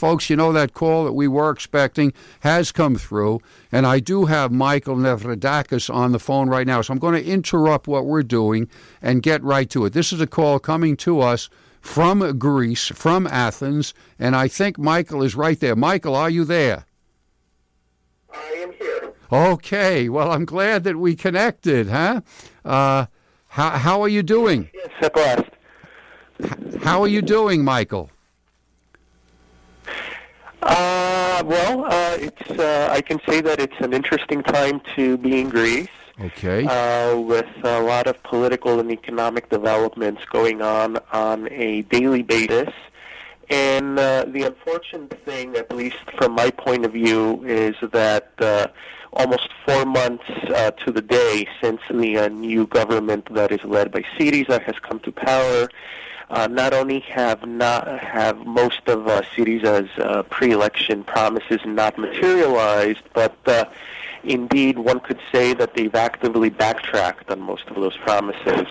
Folks, you know that call that we were expecting has come through, and I do have Michael Nevradakis on the phone right now. So I'm going to interrupt what we're doing and get right to it. This is a call coming to us from Greece, from Athens, and I think Michael is right there. Michael, are you there? I am here. Okay, well, I'm glad that we connected, huh? Uh, how, how are you doing? Yes, last. How are you doing, Michael? Uh, well, uh, it's. Uh, I can say that it's an interesting time to be in Greece. Okay. Uh, with a lot of political and economic developments going on on a daily basis. And uh, the unfortunate thing, at least from my point of view, is that uh, almost four months uh, to the day since the uh, new government that is led by Syriza has come to power, uh, not only have not have most of uh, Syriza's uh, pre-election promises not materialized, but uh, indeed one could say that they've actively backtracked on most of those promises.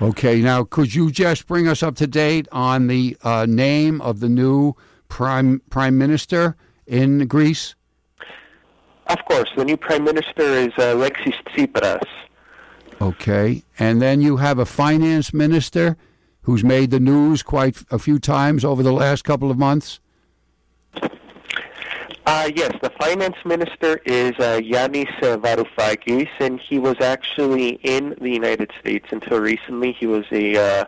Okay, now could you just bring us up to date on the uh, name of the new prime prime minister in Greece? Of course, the new prime minister is uh, Alexis Tsipras. Okay, and then you have a finance minister who's made the news quite a few times over the last couple of months. Uh, yes, the finance minister is uh, Yanis Varoufakis, and he was actually in the United States until recently. He was a uh,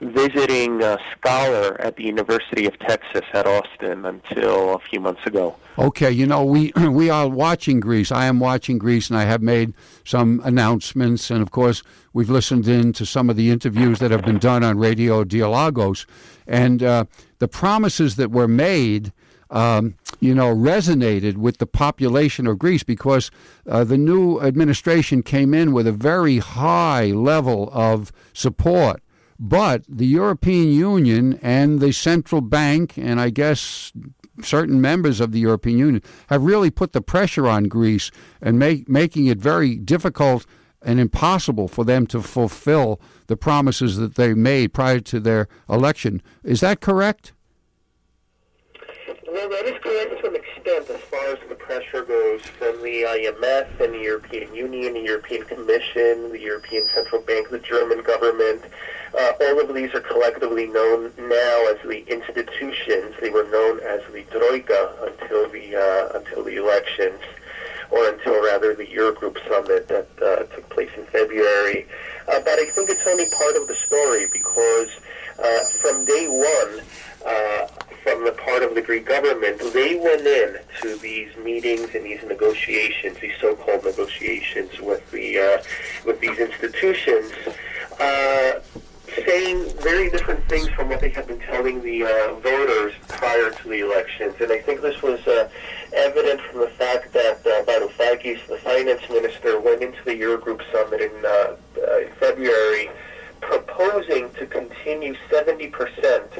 visiting uh, scholar at the University of Texas at Austin until a few months ago. Okay, you know we we are watching Greece. I am watching Greece, and I have made some announcements, and of course we've listened in to some of the interviews that have been done on Radio Dialogos, and uh, the promises that were made. Um, you know, resonated with the population of Greece because uh, the new administration came in with a very high level of support. But the European Union and the central bank, and I guess certain members of the European Union, have really put the pressure on Greece and make, making it very difficult and impossible for them to fulfill the promises that they made prior to their election. Is that correct? Well, that is correct to an extent as far as the pressure goes from the IMF and the European Union, the European Commission, the European Central Bank, the German government. Uh, all of these are collectively known now as the institutions. They were known as the Troika until the uh, until the elections, or until rather the Eurogroup summit that uh, took place in February. Uh, but I think it's only part of the story because uh, from day one from the part of the Greek government, they went in to these meetings and these negotiations, these so-called negotiations with the uh, with these institutions, uh, saying very different things from what they had been telling the uh, voters prior to the elections. And I think this was uh, evident from the fact that uh, Varoufakis, the finance minister, went into the Eurogroup summit in, uh, uh, in February proposing to continue 70 percent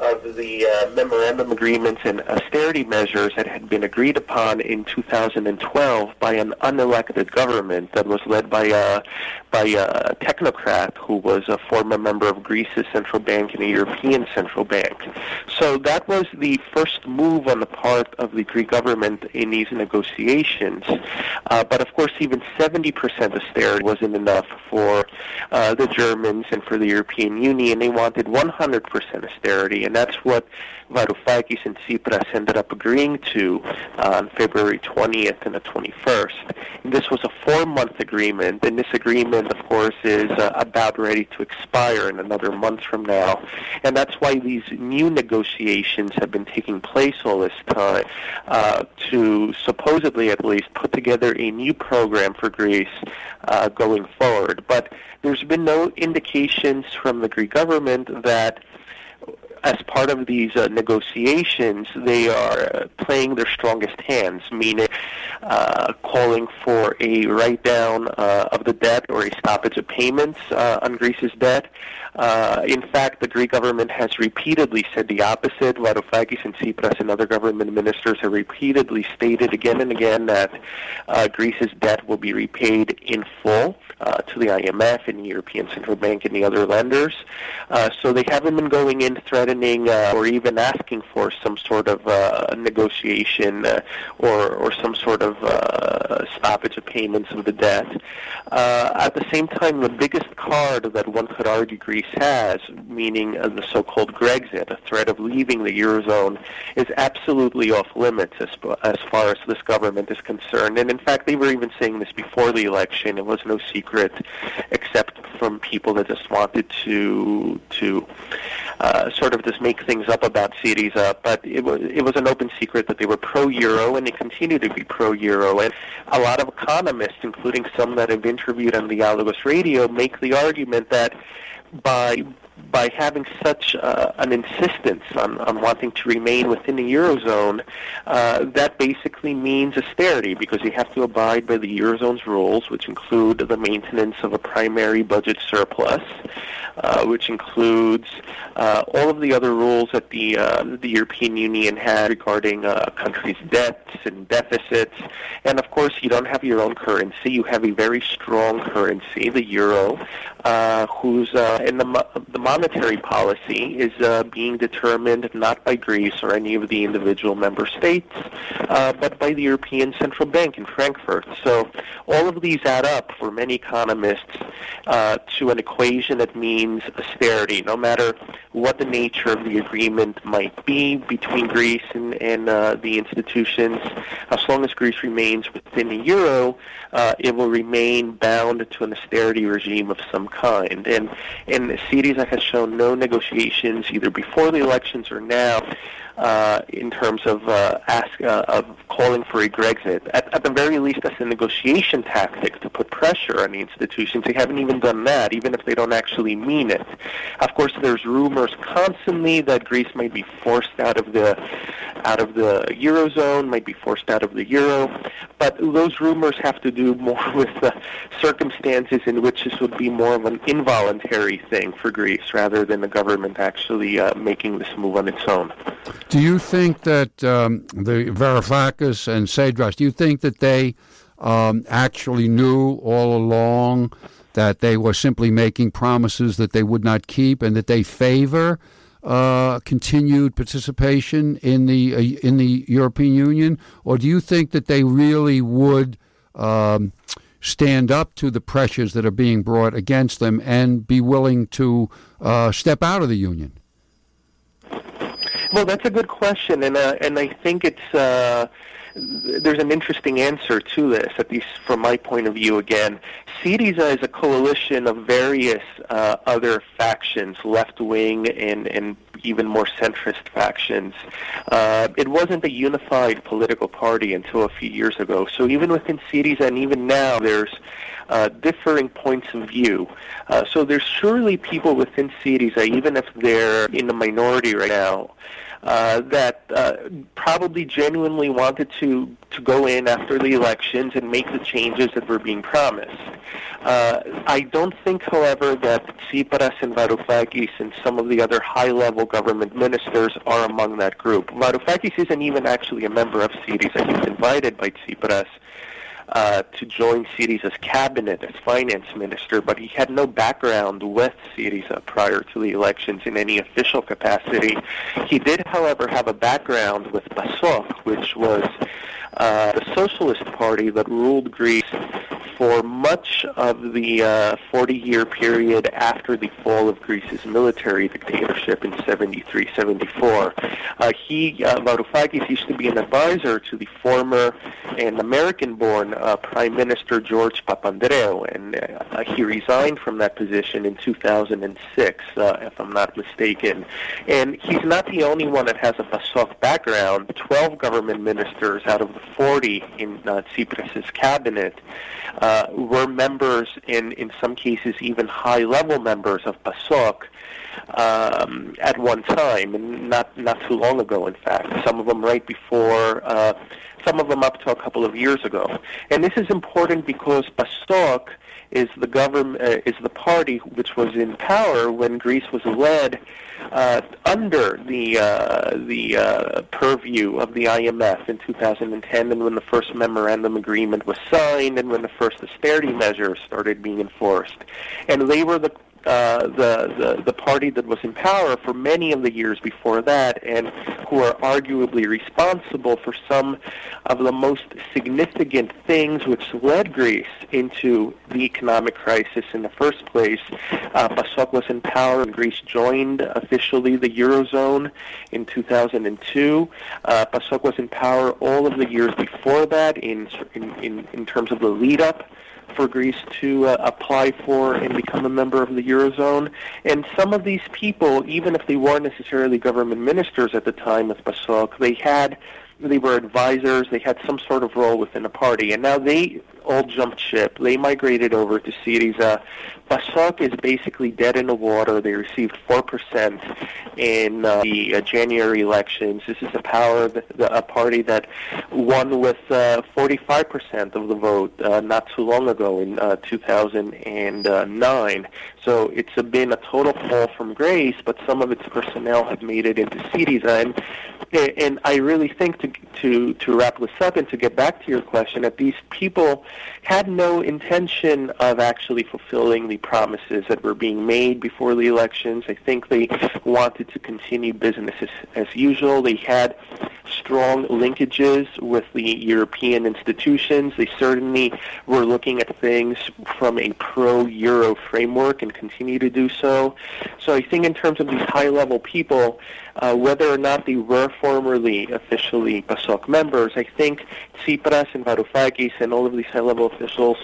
of the uh, memorandum agreements and austerity measures that had been agreed upon in 2012 by an unelected government that was led by a by a technocrat who was a former member of Greece's central bank and the European Central Bank. So that was the first move on the part of the Greek government in these negotiations. Uh, but of course, even 70% austerity wasn't enough for uh, the Germans and for the European Union. They wanted 100% austerity, and that's what Varoufakis and Tsipras ended up agreeing to uh, on February 20th and the 21st. And this was a four-month agreement, and this agreement, of course, is uh, about ready to expire in another month from now. And that's why these new negotiations have been taking place all this time uh, to supposedly, at least, put together a new program for Greece uh, going forward. But there's been no indications from the Greek government that as part of these uh, negotiations, they are uh, playing their strongest hands, meaning uh, calling for a write down uh, of the debt or a stoppage of payments uh, on Greece's debt, Uh, in fact, the Greek government has repeatedly said the opposite. Varoufakis and Tsipras and other government ministers have repeatedly stated again and again that Greece's debt will be repaid in full uh, to the IMF and the European Central Bank and the other lenders. Uh, so they haven't been going in threatening uh, or even asking for some sort of uh, negotiation or, or some sort of stoppage of payments of the debt. at the same time, the biggest card that one could argue Greece has, meaning the so-called Grexit, a threat of leaving the Eurozone, is absolutely off limits as, as far as this government is concerned. And in fact, they were even saying this before the election. It was no secret, except from people that just wanted to to uh, sort of just make things up about Syriza. But it was it was an open secret that they were pro-euro, and they continue to be pro-euro. And a lot of economists, including some that have interviewed on Dialogos Radio, make the argument that by by having such uh, an insistence on, on wanting to remain within the eurozone, uh, that basically means austerity because you have to abide by the eurozone's rules, which include the maintenance of a primary budget surplus, uh, which includes uh, all of the other rules that the uh, the European Union had regarding uh, a country's debts and deficits, and of course you don't have your own currency. You have a very strong currency, the euro, whose and the the monetary policy is uh, being determined not by Greece or any of the individual member states, uh, but by the European Central Bank in Frankfurt. So all of these add up for many economists uh, to an equation that means austerity, no matter what the nature of the agreement might be between Greece and, and uh, the institutions. As long as Greece remains within the euro, uh, it will remain bound to an austerity regime of some kind. And, and Syriza has shown no negotiations either before the elections or now uh, in terms of uh, ask uh, of calling for a Grexit. At, at the very least, that's a negotiation tactic to put pressure on the institutions. They haven't even done that, even if they don't actually mean it. Of course, there's rumors constantly that Greece might be forced out of the out of the eurozone, might be forced out of the euro, but those rumors have to do more with the circumstances in which this would be more of an involuntary thing for Greece rather than the government actually uh, making this move on its own. Do you think that um, the Varoufakis and Tsipras, do you think that they um, actually knew all along that they were simply making promises that they would not keep and that they favor uh, continued participation in the uh, in the European Union, or do you think that they really would um, stand up to the pressures that are being brought against them and be willing to uh, step out of the union? Well, that's a good question, and uh, and I think it's uh, there's an interesting answer to this, at least from my point of view. Again, Syriza is a coalition of various uh, other factions, left wing and and even more centrist factions. Uh, it wasn't a unified political party until a few years ago. So even within Syriza and even now, there's uh, differing points of view. Uh, so there's surely people within Syriza, even if they're in the minority right now, uh, that uh, probably genuinely wanted to, to go in after the elections and make the changes that were being promised. Uh, I don't think, however, that Tsipras and Varoufakis and some of the other high-level government ministers are among that group. Varoufakis isn't even actually a member of Syriza. He was invited by Tsipras uh, to join Syriza's cabinet as finance minister, but he had no background with Syriza prior to the elections in any official capacity. He did, however, have a background with PASOK, which was uh, the socialist party that ruled Greece for much of the 40-year uh, period after the fall of Greece's military dictatorship in 73-74. Uh, he, uh, Varoufakis, used to be an advisor to the former and American-born uh, Prime Minister George Papandreou, and uh, he resigned from that position in 2006, uh, if I'm not mistaken. And he's not the only one that has a PASOK background. 12 government ministers out of the 40 in uh, Tsipras' cabinet uh, were members, in, in some cases even high-level members of PASOK um, at one time, not, not too long ago, in fact. Some of them right before, uh, some of them up to a couple of years ago. And this is important because PASOK is the government uh, is the party which was in power when Greece was led uh, under the uh, the uh, purview of the IMF in 2010, and when the first memorandum agreement was signed, and when the first austerity measures started being enforced, and they were the uh, the, the the party that was in power for many of the years before that, and who are arguably responsible for some of the most significant things which led Greece into the economic crisis in the first place. Uh, PASOK was in power, and Greece joined officially the eurozone in 2002. Uh, PASOK was in power all of the years before that, in in in, in terms of the lead up for Greece to uh, apply for and become a member of the Eurozone. And some of these people, even if they weren't necessarily government ministers at the time with PASOK, they had they were advisors, they had some sort of role within the party, and now they all jumped ship. They migrated over to Syriza. PASOK is basically dead in the water. They received 4% in uh, the uh, January elections. This is a power, the, a party that won with uh, 45% of the vote uh, not too long ago in uh, 2009. So it's been a total fall from grace, but some of its personnel have made it into Syriza. And, and I really think to, to, to wrap this up and to get back to your question, that these people had no intention of actually fulfilling the promises that were being made before the elections. I think they wanted to continue business as, as usual. They had strong linkages with the European institutions. They certainly were looking at things from a pro-Euro framework and continue to do so. So I think in terms of these high-level people, uh, whether or not they were formerly officially PASOK members, I think Tsipras and Varoufakis and all of these high-level officials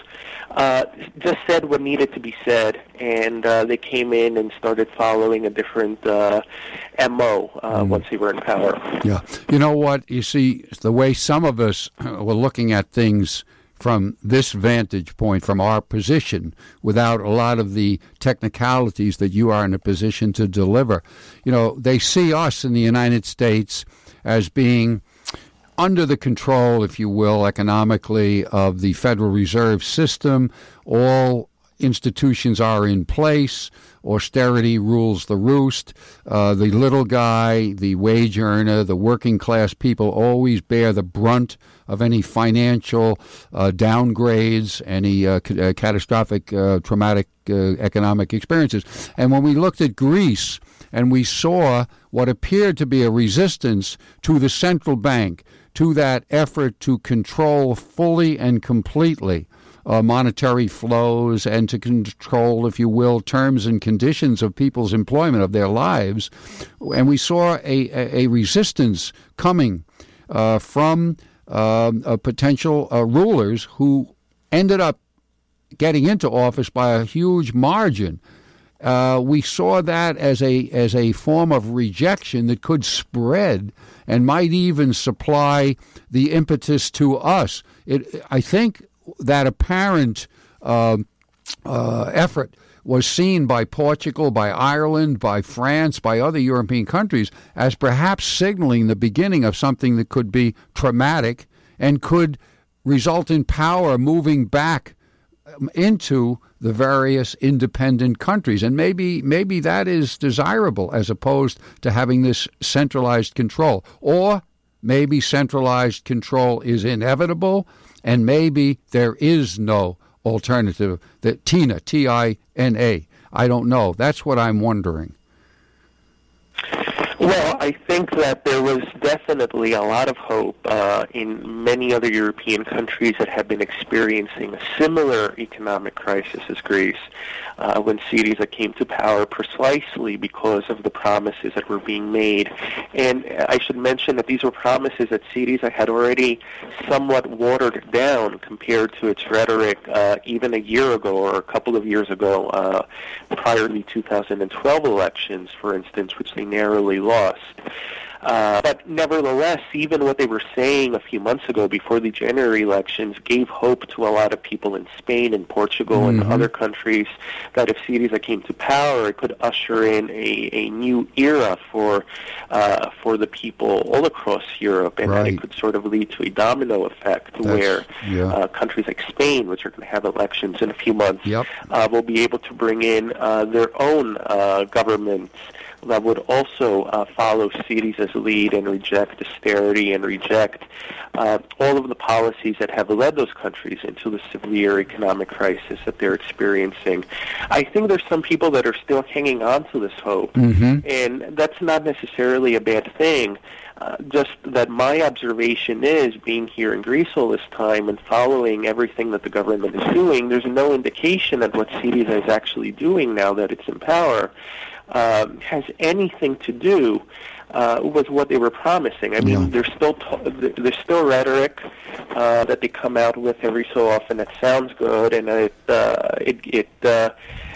uh, just said what needed to be said, and uh, they came in and started following a different uh, MO uh, mm. once he were in power. Yeah. You know what? You see, the way some of us were looking at things from this vantage point, from our position, without a lot of the technicalities that you are in a position to deliver. You know, they see us in the United States as being under the control, if you will, economically, of the Federal Reserve System. All institutions are in place. Austerity rules the roost. Uh, the little guy, the wage earner, the working class people always bear the brunt of any financial uh, downgrades, any uh, uh, catastrophic, uh, traumatic uh, economic experiences. And when we looked at Greece and we saw what appeared to be a resistance to the central bank, to that effort to control fully and completely uh, monetary flows and to control, if you will, terms and conditions of people's employment of their lives. And we saw a, a, a resistance coming uh, from uh, potential uh, rulers who ended up getting into office by a huge margin. Uh, we saw that as a as a form of rejection that could spread and might even supply the impetus to us. It, I think that apparent uh, uh, effort was seen by Portugal, by Ireland, by France, by other European countries as perhaps signaling the beginning of something that could be traumatic and could result in power moving back um, into the various independent countries. And maybe maybe that is desirable as opposed to having this centralized control. Or maybe centralized control is inevitable and maybe there is no alternative that Tina T I N A. I don't know. That's what I'm wondering. Well, I think that there was definitely a lot of hope uh, in many other European countries that have been experiencing a similar economic crisis as Greece uh, when Syriza came to power precisely because of the promises that were being made. And I should mention that these were promises that Syriza had already somewhat watered down compared to its rhetoric uh, even a year ago or a couple of years ago uh, prior to the 2012 elections, for instance, which they narrowly lost. Uh, but nevertheless, even what they were saying a few months ago before the January elections gave hope to a lot of people in Spain and Portugal mm-hmm. and other countries that if Syriza came to power, it could usher in a, a new era for uh, for the people all across Europe, and right. that it could sort of lead to a domino effect That's, where yeah. uh, countries like Spain, which are going to have elections in a few months, yep. uh, will be able to bring in uh, their own uh, governments that would also uh, follow Syriza's lead and reject austerity and reject uh, all of the policies that have led those countries into the severe economic crisis that they're experiencing. I think there's some people that are still hanging on to this hope, mm-hmm. and that's not necessarily a bad thing. Uh, just that my observation is, being here in Greece all this time and following everything that the government is doing, there's no indication that what Syriza is actually doing now that it's in power uh, has anything to do uh, with what they were promising. I mean, yeah. there's still t- there's still rhetoric uh, that they come out with every so often that sounds good, and it uh, it, it uh,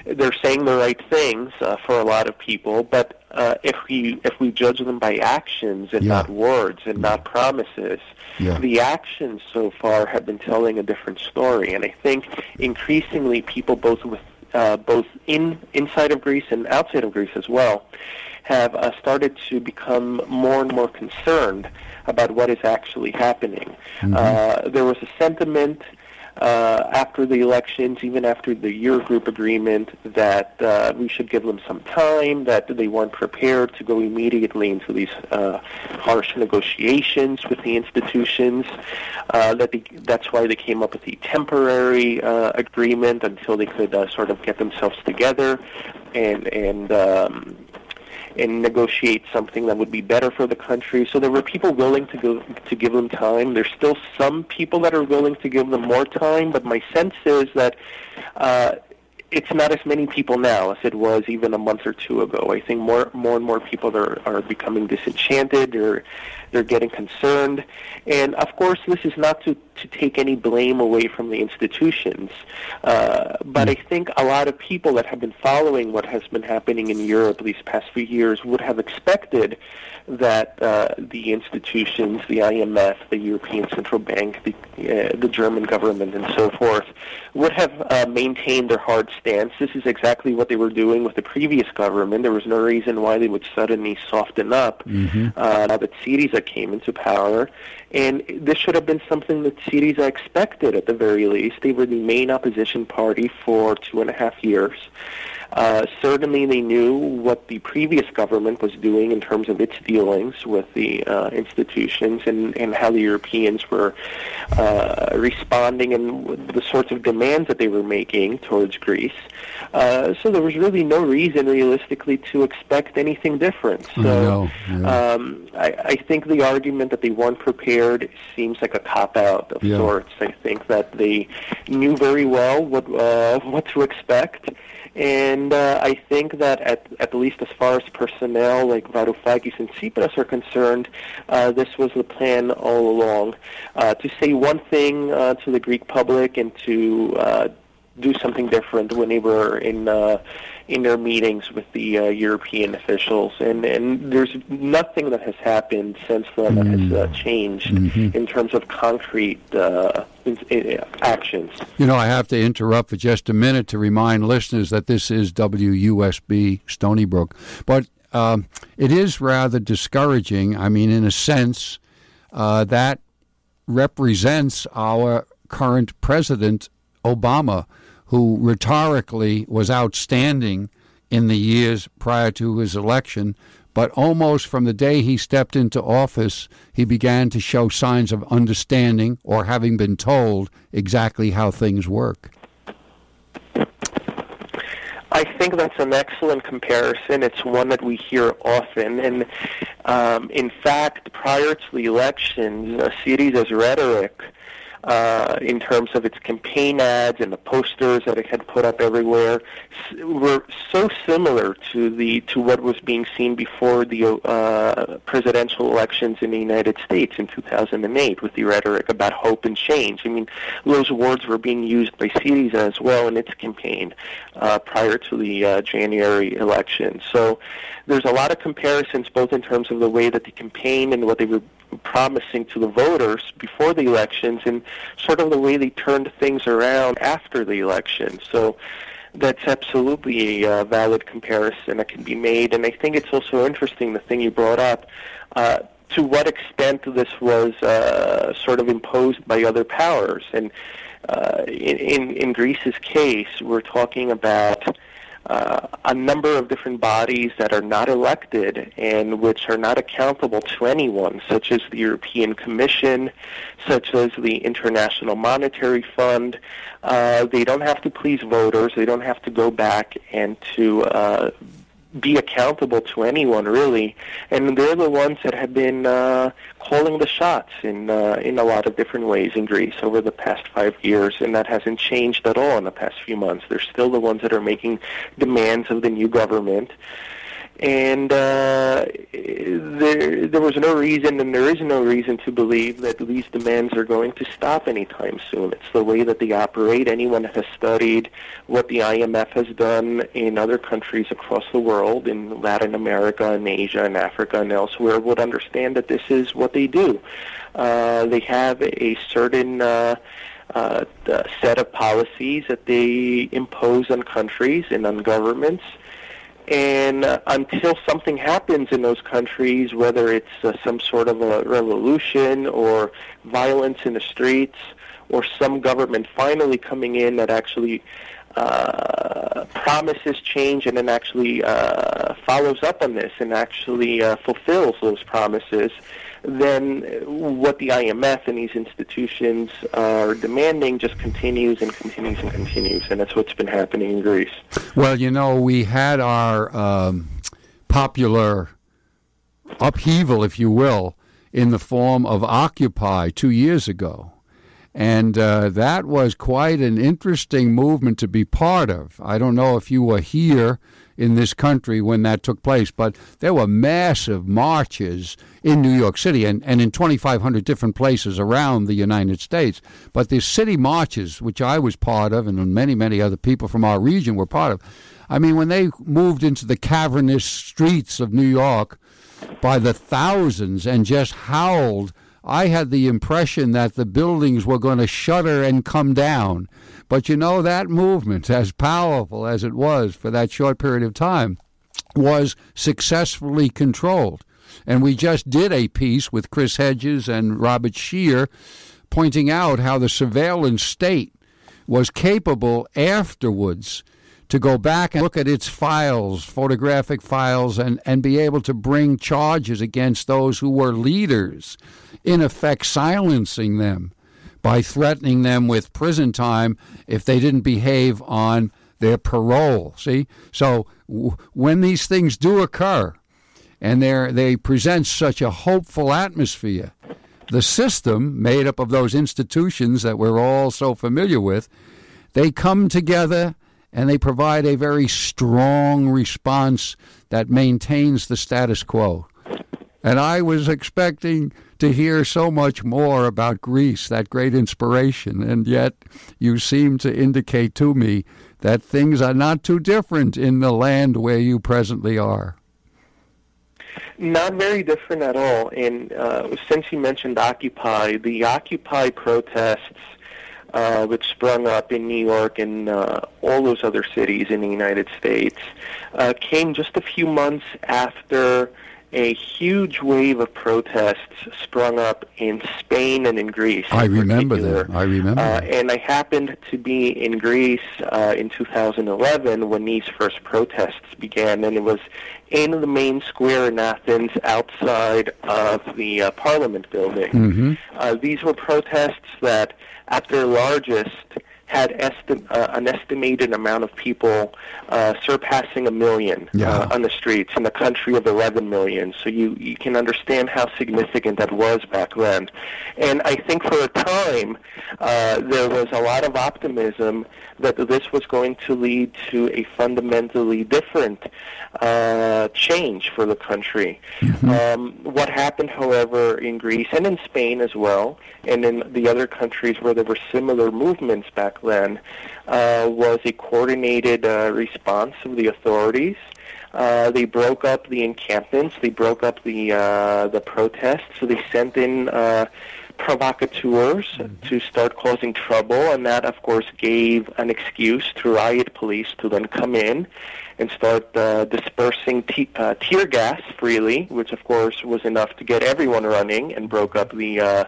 they're saying the right things uh, for a lot of people. But uh, if we if we judge them by actions and yeah. not words and not promises, yeah. the actions so far have been telling a different story. And I think increasingly people, both with uh, both in inside of Greece and outside of Greece as well, have uh, started to become more and more concerned about what is actually happening. Mm-hmm. Uh, there was a sentiment uh, after the elections, even after the Eurogroup agreement, that uh, we should give them some time, that they weren't prepared to go immediately into these uh, harsh negotiations with the institutions, uh, that they, that's why they came up with the temporary uh, agreement until they could uh, sort of get themselves together and and um, and negotiate something that would be better for the country. So there were people willing to go to give them time. There's still some people that are willing to give them more time, but my sense is that uh, it's not as many people now as it was even a month or two ago. I think more more and more people are are becoming disenchanted. They're they're getting concerned, and of course, this is not to to take any blame away from the institutions. Uh, but I think a lot of people that have been following what has been happening in Europe these past few years would have expected that uh, the institutions, the IMF, the European Central Bank, the, uh, the German government, and so forth, would have uh, maintained their hard stance. This is exactly what they were doing with the previous government. There was no reason why they would suddenly soften up mm-hmm. uh, now that Syriza came into power. And this should have been something that Syriza expected at the very least. They were the main opposition party for two and a half years. Uh, certainly, they knew what the previous government was doing in terms of its dealings with the uh, institutions and, and how the Europeans were uh, responding and the sorts of demands that they were making towards Greece. Uh, so there was really no reason, realistically, to expect anything different. So no, no. Um, I, I think the argument that they weren't prepared seems like a cop out of yeah. sorts. I think that they knew very well what uh, what to expect and uh, I think that at, at least as far as personnel like Varoufakis and Tsipras are concerned, uh, this was the plan all along. Uh, to say one thing uh, to the Greek public and to uh, do something different when they were in uh, in their meetings with the uh, European officials, and and there's nothing that has happened since then that has uh, changed mm-hmm. in terms of concrete uh, in, in, actions. You know, I have to interrupt for just a minute to remind listeners that this is WUSB Stony Brook, but um, it is rather discouraging. I mean, in a sense, uh, that represents our current president, Obama who rhetorically was outstanding in the years prior to his election, but almost from the day he stepped into office, he began to show signs of understanding or having been told exactly how things work. I think that's an excellent comparison. It's one that we hear often. And um, in fact, prior to the elections, uh, Syriza's rhetoric uh, in terms of its campaign ads and the posters that it had put up everywhere were so similar to the to what was being seen before the uh, presidential elections in the United States in 2008 with the rhetoric about hope and change. I mean, those words were being used by Syriza as well in its campaign uh, prior to the uh, January election. So there's a lot of comparisons both in terms of the way that the campaign and what they were promising to the voters before the elections and sort of the way they turned things around after the election. So that's absolutely a uh, valid comparison that can be made. And I think it's also interesting, the thing you brought up, uh, to what extent this was uh, sort of imposed by other powers. And uh, in, in, in Greece's case, we're talking about uh, a number of different bodies that are not elected and which are not accountable to anyone, such as the European Commission, such as the International Monetary Fund. Uh, they don't have to please voters. They don't have to go back and to uh, be accountable to anyone really, and they're the ones that have been uh, calling the shots in uh, in a lot of different ways in Greece over the past five years, and that hasn't changed at all in the past few months. They're still the ones that are making demands of the new government, and uh, there there was no reason, and there is no reason to believe that these demands are going to stop anytime soon. It's the way that they operate. Anyone that has studied what the IMF has done in other countries across the world, in Latin America and Asia and Africa and elsewhere, would understand that this is what they do. Uh, they have a certain uh, uh, set of policies that they impose on countries and on governments and until something happens in those countries, whether it's uh, some sort of a revolution or violence in the streets, or some government finally coming in that actually uh, promises change and then actually uh, follows up on this and actually uh, fulfills those promises, then what the IMF and these institutions are demanding just continues and continues and continues, and that's what's been happening in Greece. Well, you know, we had our um, popular upheaval, if you will, in the form of Occupy two years ago. And uh, that was quite an interesting movement to be part of. I don't know if you were here in this country when that took place, but there were massive marches in New York City and, and in 2,500 different places around the United States. But the city marches, which I was part of, and many, many other people from our region were part of, I mean, when they moved into the cavernous streets of New York by the thousands and just howled I had the impression that the buildings were going to shudder and come down. But you know, that movement, as powerful as it was for that short period of time, was successfully controlled. And we just did a piece with Chris Hedges and Robert Scheer pointing out how the surveillance state was capable afterwards to go back and look at its files, photographic files, and, and be able to bring charges against those who were leaders, in effect silencing them by threatening them with prison time if they didn't behave on their parole. See? So w- when these things do occur and they they present such a hopeful atmosphere, the system made up of those institutions that we're all so familiar with, they come together and they provide a very strong response that maintains the status quo. And I was expecting to hear so much more about Greece, that great inspiration, and yet you seem to indicate to me that things are not too different in the land where you presently are. Not very different at all. And uh, since you mentioned Occupy, the Occupy protests uh, which sprung up in New York and uh, all those other cities in the United States, uh, came just a few months after a huge wave of protests sprung up in Spain and in Greece. I remember that. I remember. Uh, and I happened to be in Greece uh, in 2011 when these first protests began, and it was in the main square in Athens outside of the uh, Parliament building. Mm-hmm. Uh, these were protests that at their largest, had esti- uh, an estimated amount of people uh, surpassing a million Yeah. uh, on the streets in a country of 11 million. So you, you can understand how significant that was back then. And I think for a time uh, there was a lot of optimism that this was going to lead to a fundamentally different uh, change for the country. Um, what happened, however, in Greece and in Spain as well, and in the other countries where there were similar movements back then, uh, was a coordinated uh, response of the authorities. Uh, they broke up the encampments. They broke up the uh, the protests. So they sent in uh, provocateurs to start causing trouble, and that, of course, gave an excuse to riot police to then come in and start uh, dispersing te- uh, tear gas freely, which, of course, was enough to get everyone running and broke up the uh,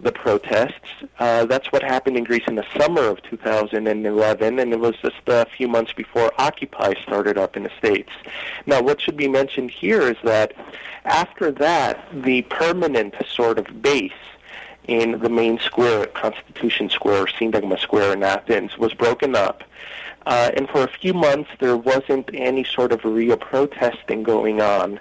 the protests. Uh, that's what happened in Greece in the summer of 2011, and it was just a few months before Occupy started up in the States. Now, what should be mentioned here is that after that, the permanent sort of base in the main square, Constitution Square, Syntagma Square in Athens, was broken up. Uh, and for a few months, there wasn't any sort of real protesting going on.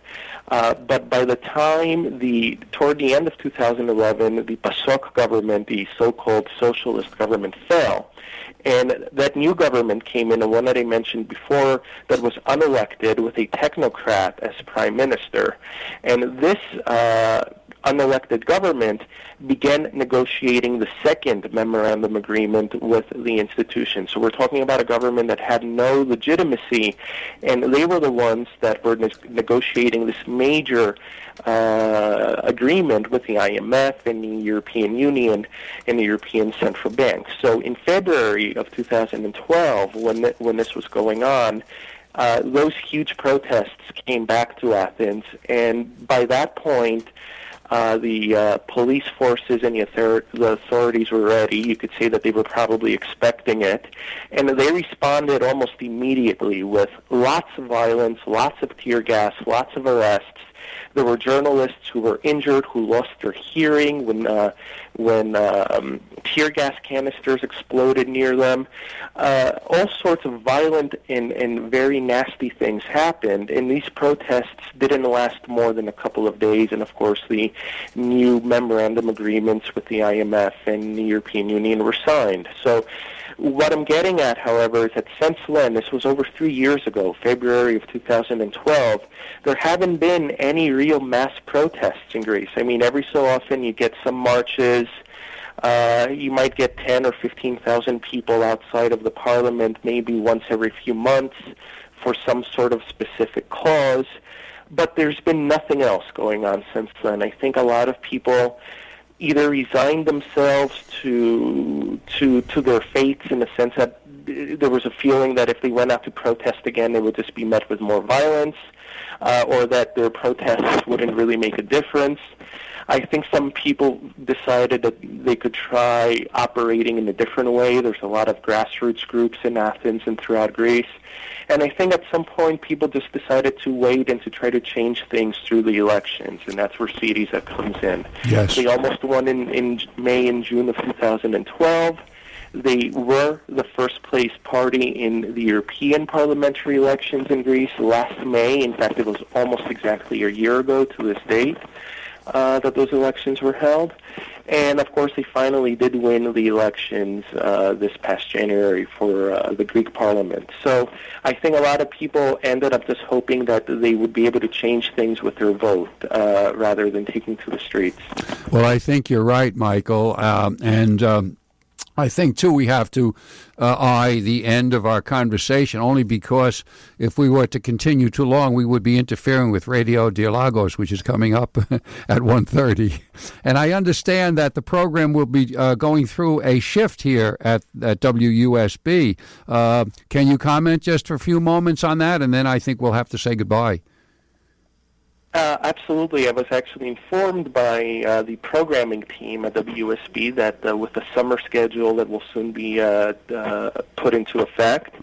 Uh, but by the time the toward the end of 2011, the PASOK government, the so-called socialist government, fell, and that new government came in, the one that I mentioned before, that was unelected with a technocrat as prime minister, and this. Uh, unelected government began negotiating the second memorandum agreement with the institution. So we're talking about a government that had no legitimacy, and they were the ones that were ne- negotiating this major uh, agreement with the IMF and the European Union and the European Central Bank. So in February of 2012, when th- when this was going on. Uh, those huge protests came back to Athens, and by that point, uh, the uh, police forces and the, author- the authorities were ready. You could say that they were probably expecting it. And they responded almost immediately with lots of violence, lots of tear gas, lots of arrests. There were journalists who were injured, who lost their hearing when uh, when um, tear gas canisters exploded near them. Uh, all sorts of violent and, and very nasty things happened, and these protests didn't last more than a couple of days. And of course, the new memorandum agreements with the IMF and the European Union were signed. So. What I'm getting at, however, is that since then, this was over three years ago, February of 2012, there haven't been any real mass protests in Greece. I mean, every so often you get some marches. Uh, you might get 10 or 15,000 people outside of the parliament maybe once every few months for some sort of specific cause. But there's been nothing else going on since then. I think a lot of people either resigned themselves to to to their fates in the sense that there was a feeling that if they went out to protest again, they would just be met with more violence, uh, or that their protests wouldn't really make a difference. I think some people decided that they could try operating in a different way. There's a lot of grassroots groups in Athens and throughout Greece. And I think at some point people just decided to wait and to try to change things through the elections, and that's where Syriza comes in. Yes. They almost won in, in May and June of 2012. They were the first place party in the European parliamentary elections in Greece last May. In fact, it was almost exactly a year ago to this date uh, that those elections were held. And of course, they finally did win the elections uh, this past January for uh, the Greek parliament. So I think a lot of people ended up just hoping that they would be able to change things with their vote uh, rather than taking to the streets. Well, I think you're right, Michael. Um, and um, I think, too, we have to uh, eye the end of our conversation only because if we were to continue too long, we would be interfering with Radio Dialogos, which is coming up at 1.30. And I understand that the program will be uh, going through a shift here at, at WUSB. Uh, can you comment just for a few moments on that? And then I think we'll have to say goodbye. Uh, absolutely. I was actually informed by uh, the programming team at WSB that uh, with the summer schedule that will soon be uh, uh, put into effect,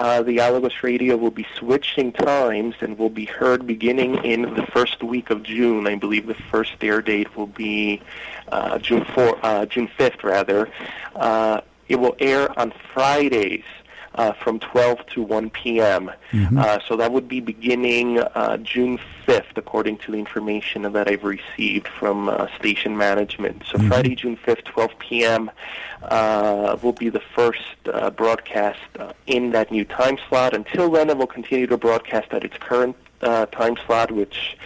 uh, Dialogos radio will be switching times and will be heard beginning in the first week of June. I believe the first air date will be June 4, June 5th, rather. It will air on Fridays uh, from 12 to 1 p.m. Mm-hmm. Uh, so that would be beginning uh, June 5th, according to the information that I've received from uh, station management. So mm-hmm. Friday, June 5th, 12 p.m. Uh, will be the first uh, broadcast in that new time slot. Until then, it will continue to broadcast at its current uh, time slot, which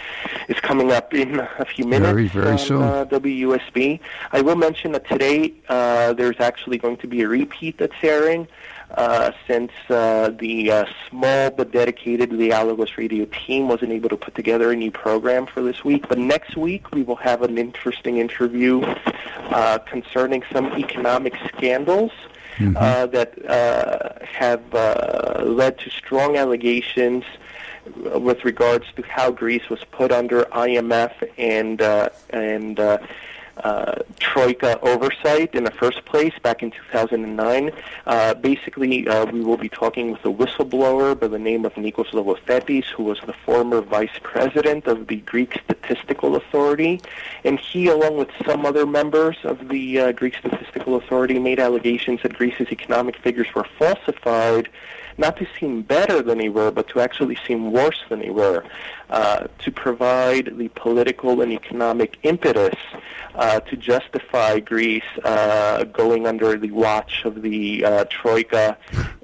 is coming up in a few minutes. Very, very soon. Uh, WUSB. I will mention that today uh, there's actually going to be a repeat that's airing. Uh, since uh, the uh, small but dedicated Dialogos Radio team wasn't able to put together a new program for this week. But next week we will have an interesting interview uh, concerning some economic scandals mm-hmm. uh, that uh, have uh, led to strong allegations with regards to how Greece was put under IMF and uh, and uh, Troika oversight in the first place back in 2009. Uh, basically, uh, we will be talking with a whistleblower by the name of Nikos Logothetis, who was the former vice president of the Greek Statistical Authority. And he, along with some other members of the uh, Greek Statistical Authority, made allegations that Greece's economic figures were falsified not to seem better than they were, but to actually seem worse than they were, uh, to provide the political and economic impetus uh, to justify Greece uh, going under the watch of the uh, Troika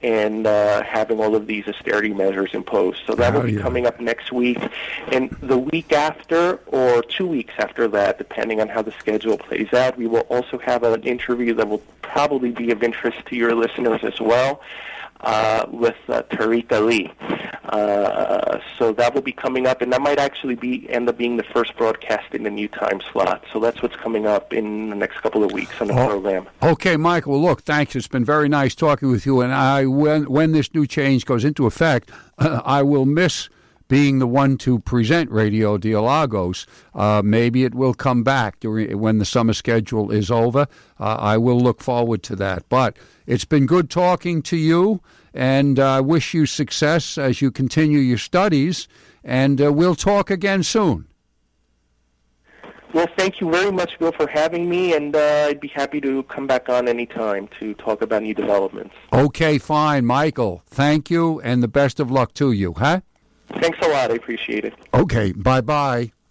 and uh, having all of these austerity measures imposed. So that will be coming up next week. And the week after, or two weeks after that, depending on how the schedule plays out, we will also have an interview that will probably be of interest to your listeners as well uh, with uh, Tariq Ali. Uh, so that will be coming up, and that might actually be end up being the first broadcast in the new time slot. So that's what's coming up in the next couple of weeks on the oh, program. Okay, Michael. Well, look, thanks. It's been very nice talking with you. And I, when when this new change goes into effect, I will miss being the one to present Radio Dialogos. Uh, maybe it will come back during, when the summer schedule is over. Uh, I will look forward to that. But it's been good talking to you, and I uh, wish you success as you continue your studies, and uh, we'll talk again soon. Well, thank you very much, Bill, for having me, and uh, I'd be happy to come back on any time to talk about new developments. Okay, fine, Michael. Thank you, and the best of luck to you, huh? Thanks a lot. I appreciate it. Okay. Bye bye.